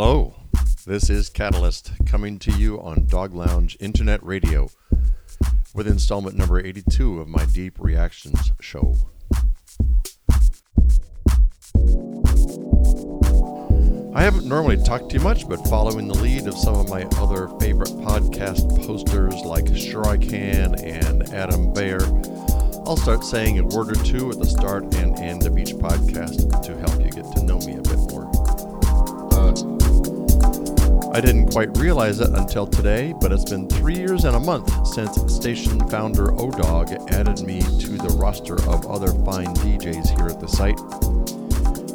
Hello, this is Catalyst coming to you on Dog Lounge Internet Radio with installment number 82 of my Deep Reactions show. I haven't normally talked too much, but following the lead of some of my other favorite podcast posters like Shur-i-kan and Adam Beyer, I'll start saying a word or two at the start and end of each podcast to help you get to know me a bit more. I didn't quite realize it until today, but it's been three years and a month since station founder ODog added me to the roster of other fine DJs here at the site.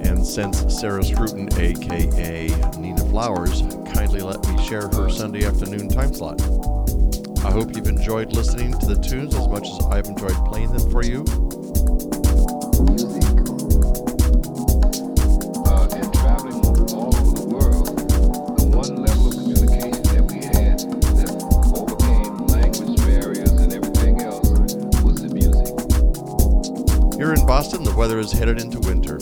And since Sarah Scruton, aka Nina Flowers, kindly let me share her Sunday afternoon time slot. I hope you've enjoyed listening to the tunes as much as I've enjoyed playing them for you. Is headed into winter.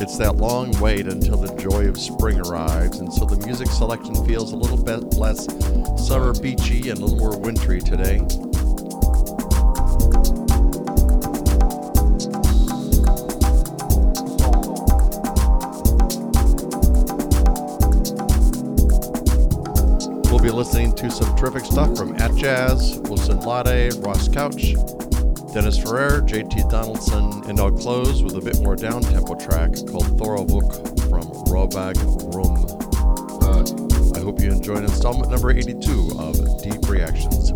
It's that long wait until the joy of spring arrives, and so the music selection feels a little bit less summer beachy and a little more wintry today. We'll be listening to some terrific stuff from Atjazz, Wilson Lade, Ross Couch, Dennis Ferrer, JT Donaldson, and I'll close with a bit more down tempo track called Thora Vukk from Robag Wruhme. Uh, I hope you enjoyed installment number 82 of Deep Reactions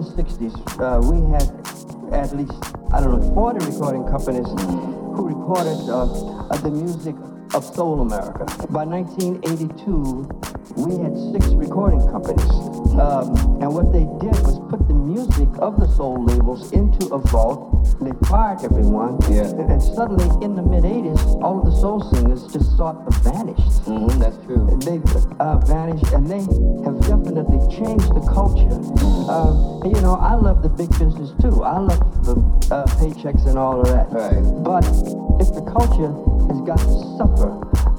the '60s uh, we had at least I don't know 40 recording companies who recorded uh, uh, the music of soul America. By 1982, we had six recording companies, um, and what they did was put the music of the soul labels into a vault. They everyone, Yeah. and, and suddenly in the mid 80s, all of the soul singers just sort of vanished. Mm-hmm, that's true. They uh, vanished, and they have definitely changed the culture. Uh, you know, I love the big business too. I love the uh, paychecks and all of that. Right. But if the culture has got to suffer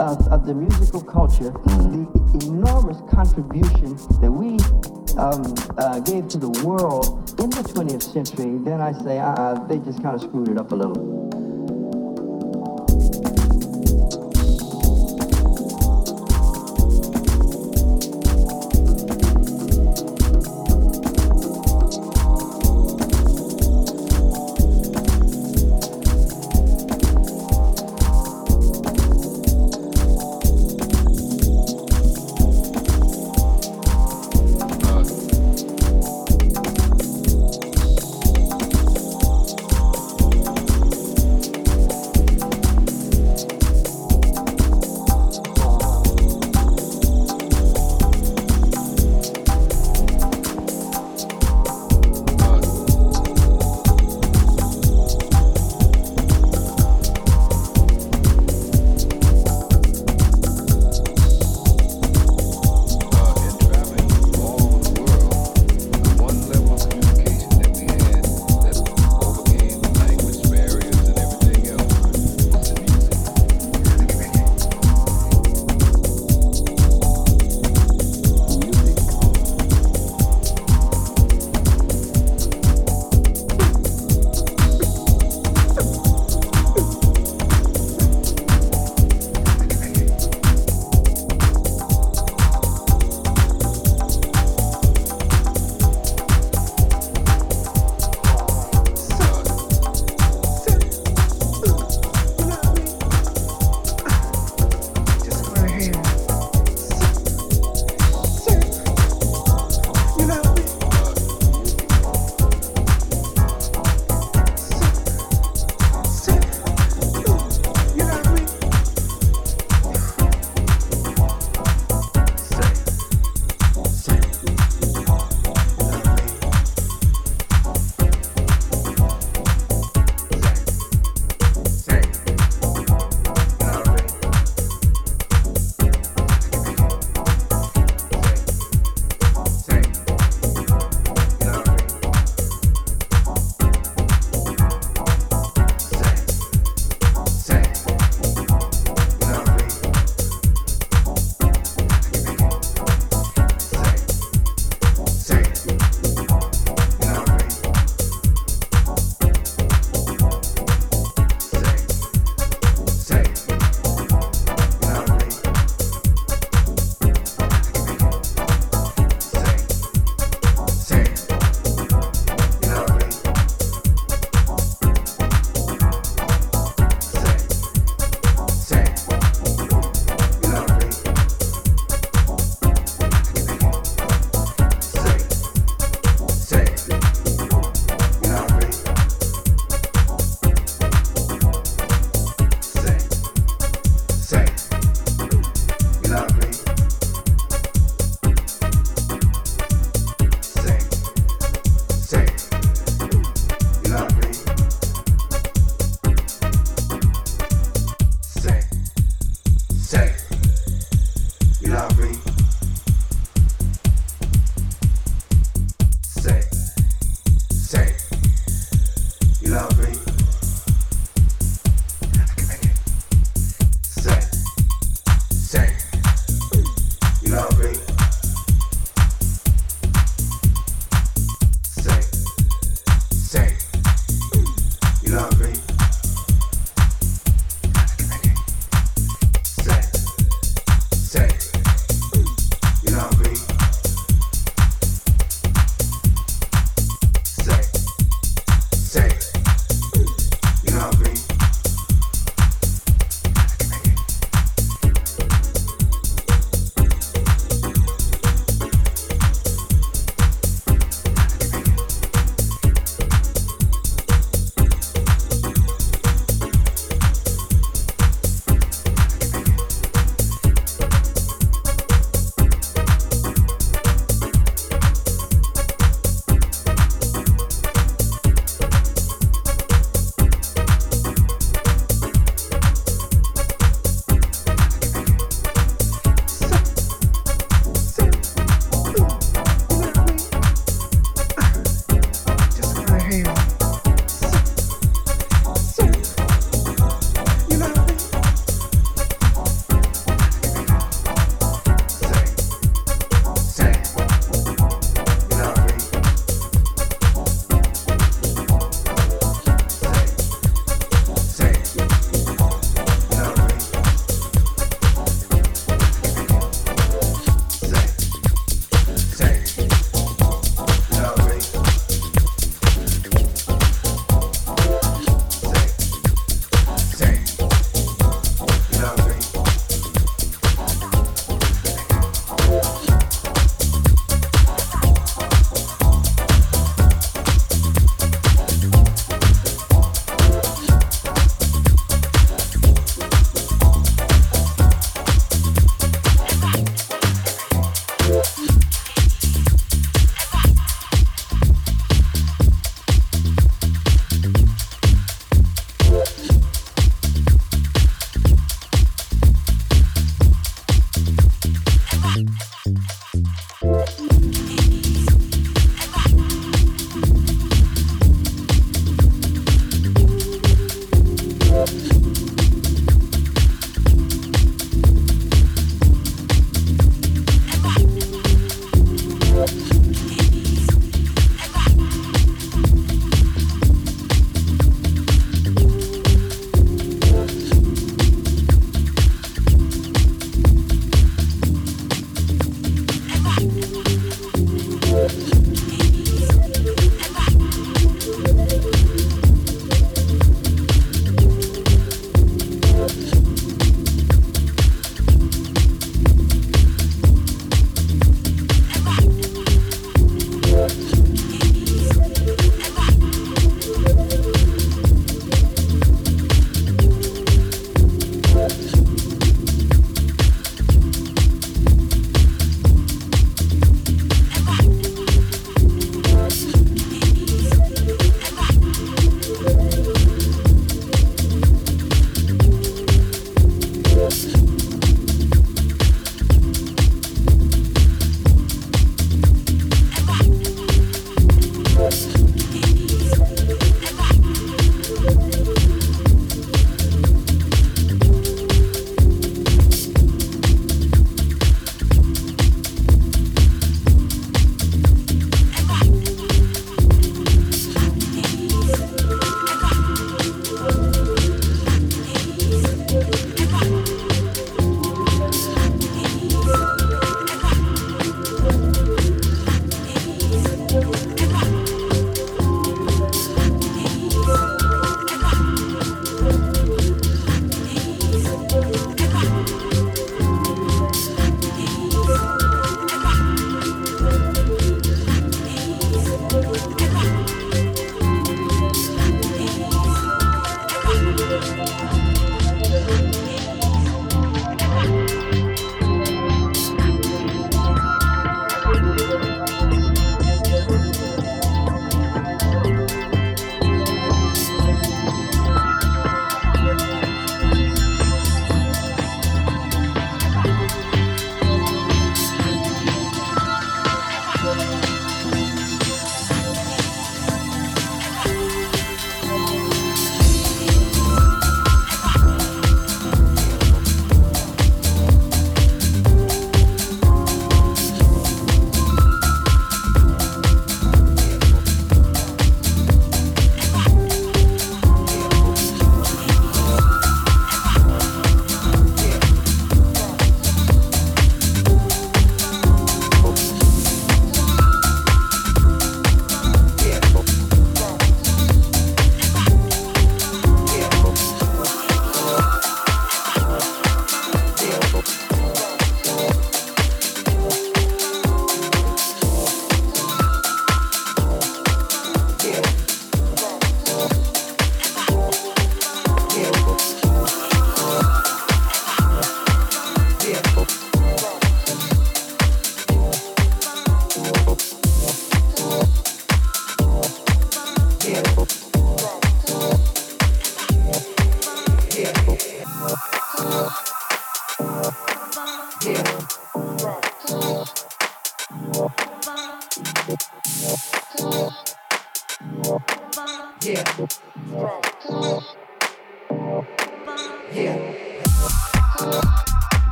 uh, of the musical culture, the enormous contribution that we um, uh, gave to the world in the 20th century, then I say, uh-uh, they just kind of screwed it up a little.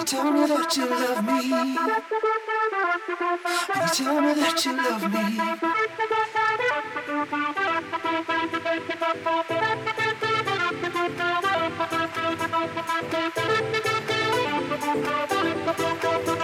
you tell me that you love me, when you tell me that you love me. When you tell me that you love me.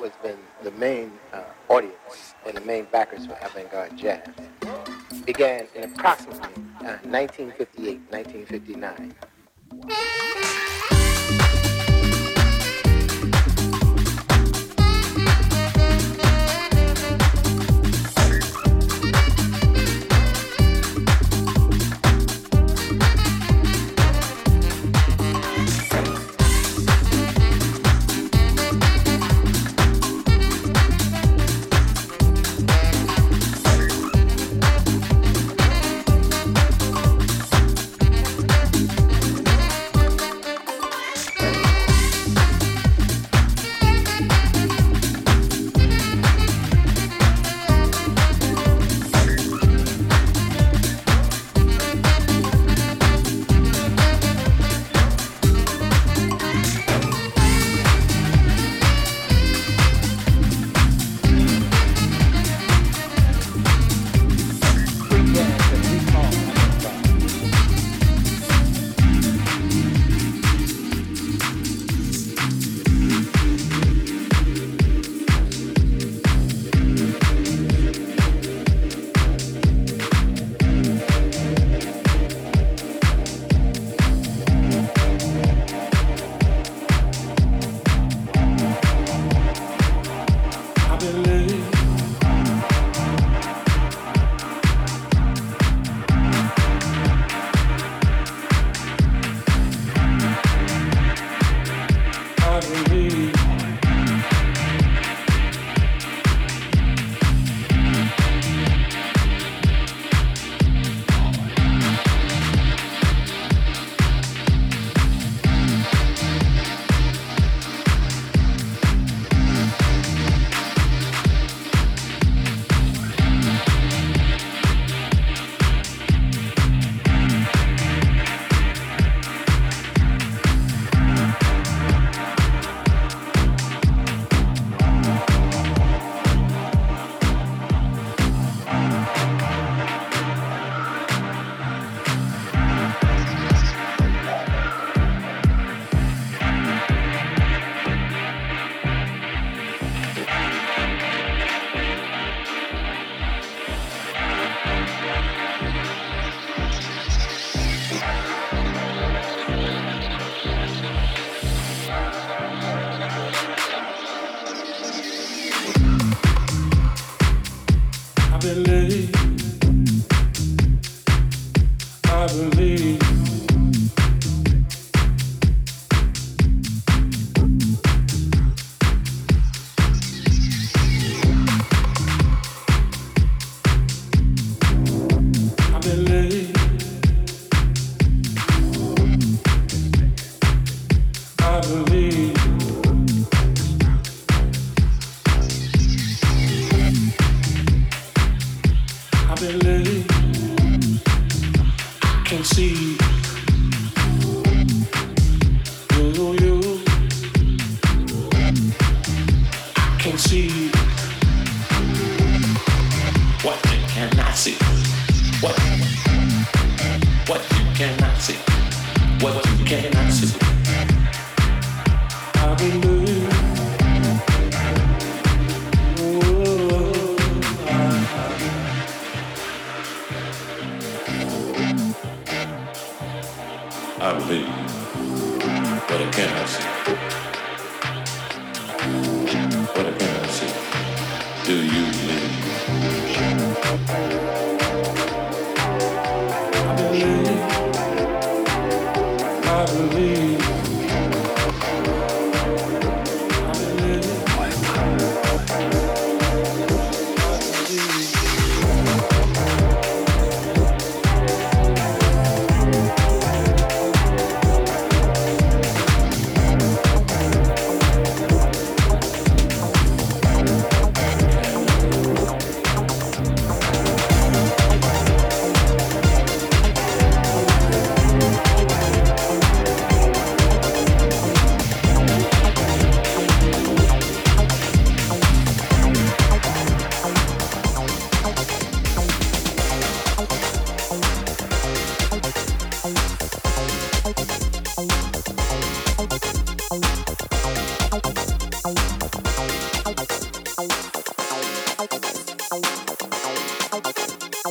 Always been the main uh, audience and the main backers for avant-garde jazz. Began in approximately uh, 1958, 1959.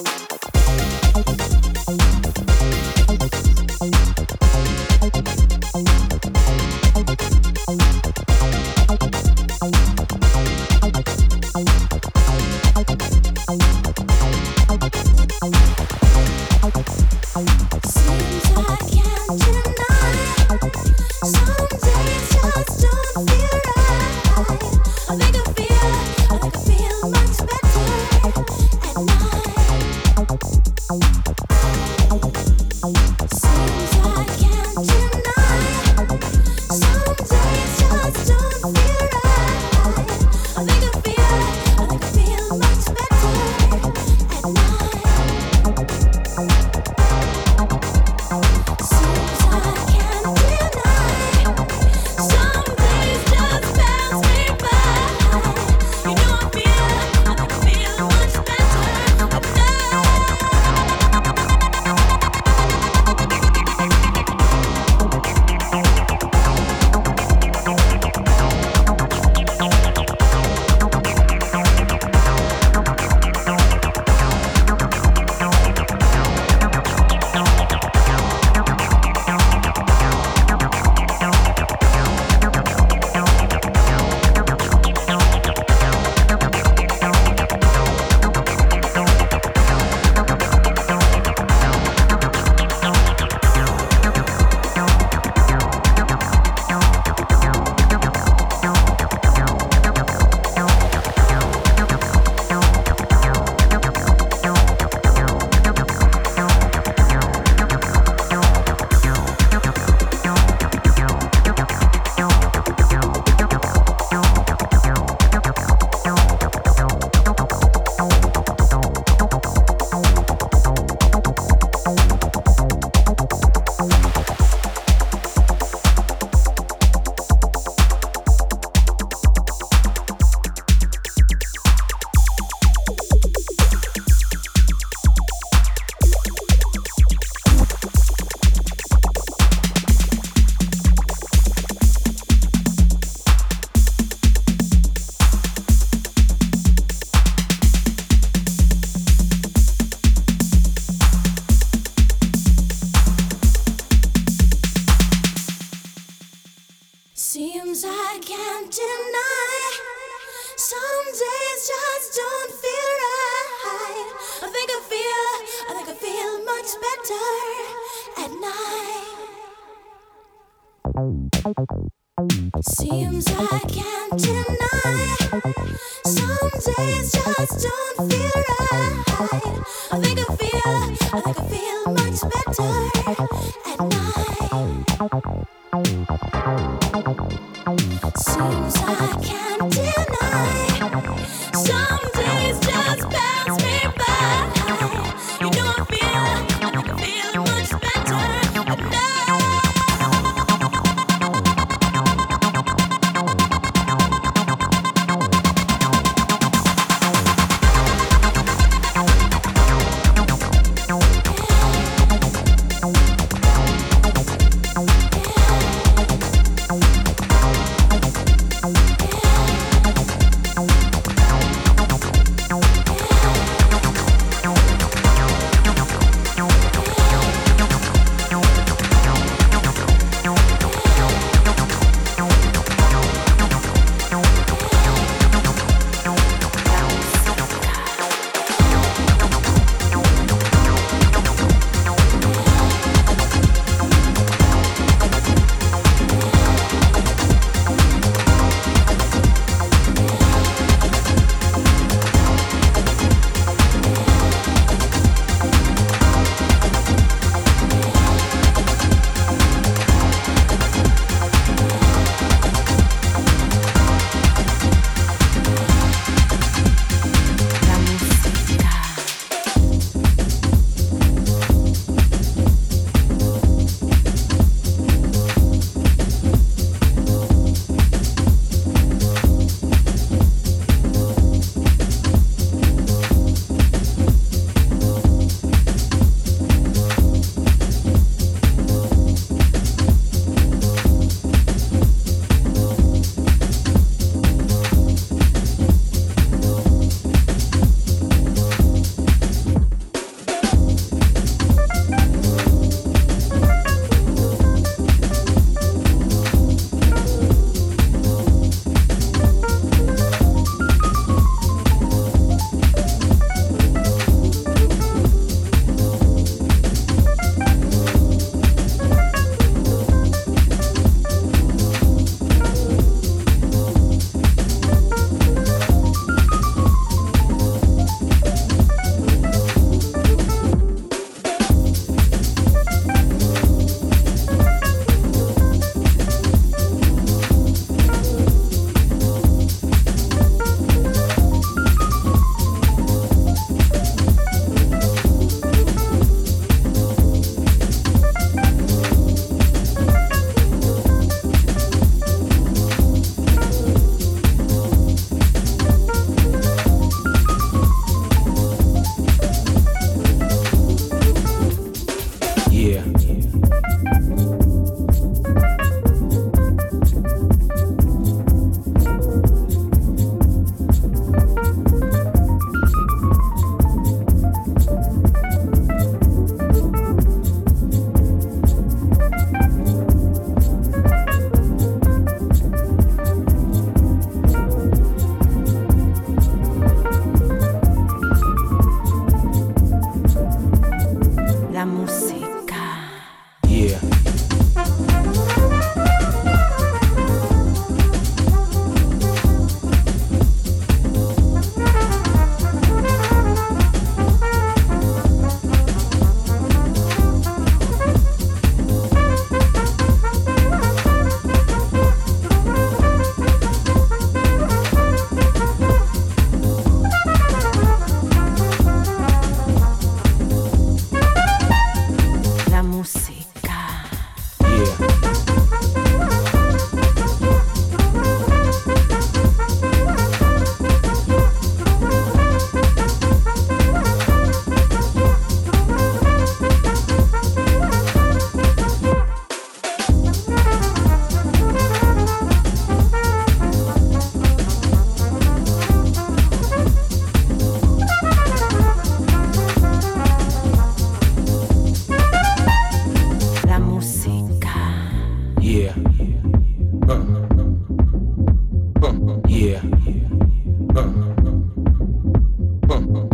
out.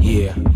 Yeah.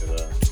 to the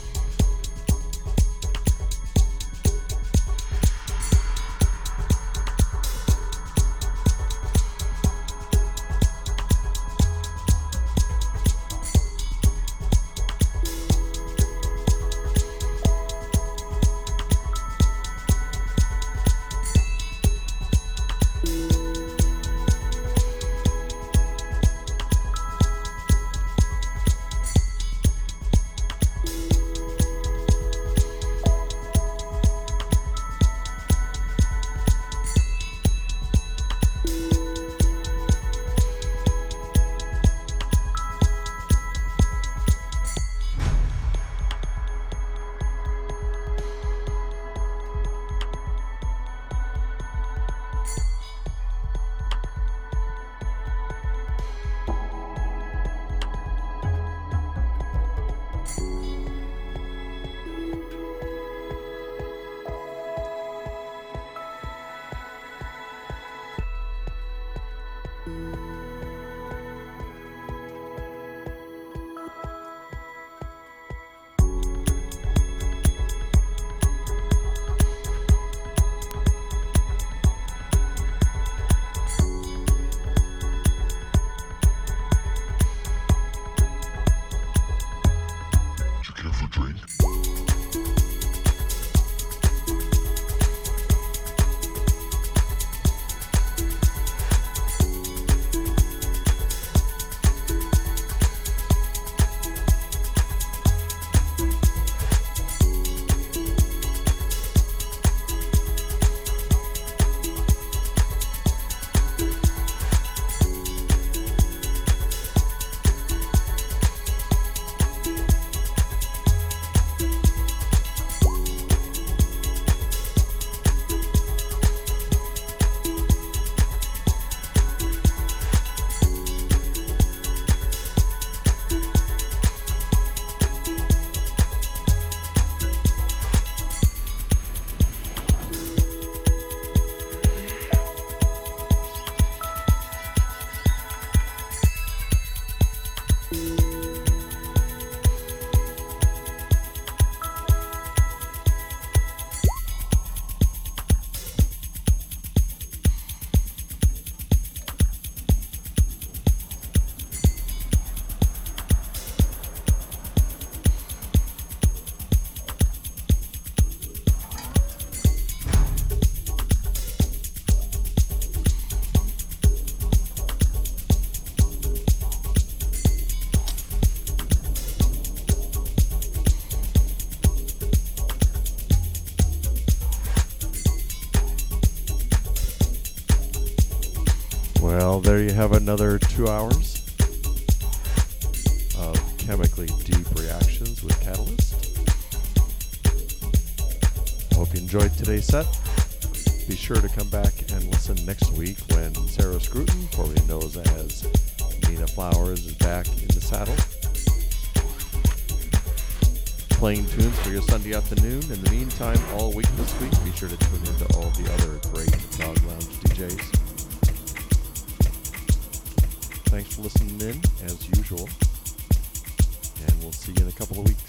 have another two hours of chemically deep reactions with Catalyst. Hope you enjoyed today's set. Be sure to come back and listen next week when Sarah Scruton, formerly known as Nina Flowers, is back in the saddle. Playing tunes for your Sunday afternoon. In the meantime, all week this week, be sure to tune into all the other great Dog Lounge DJs. Listening in, as usual. And we'll see you in a couple of weeks.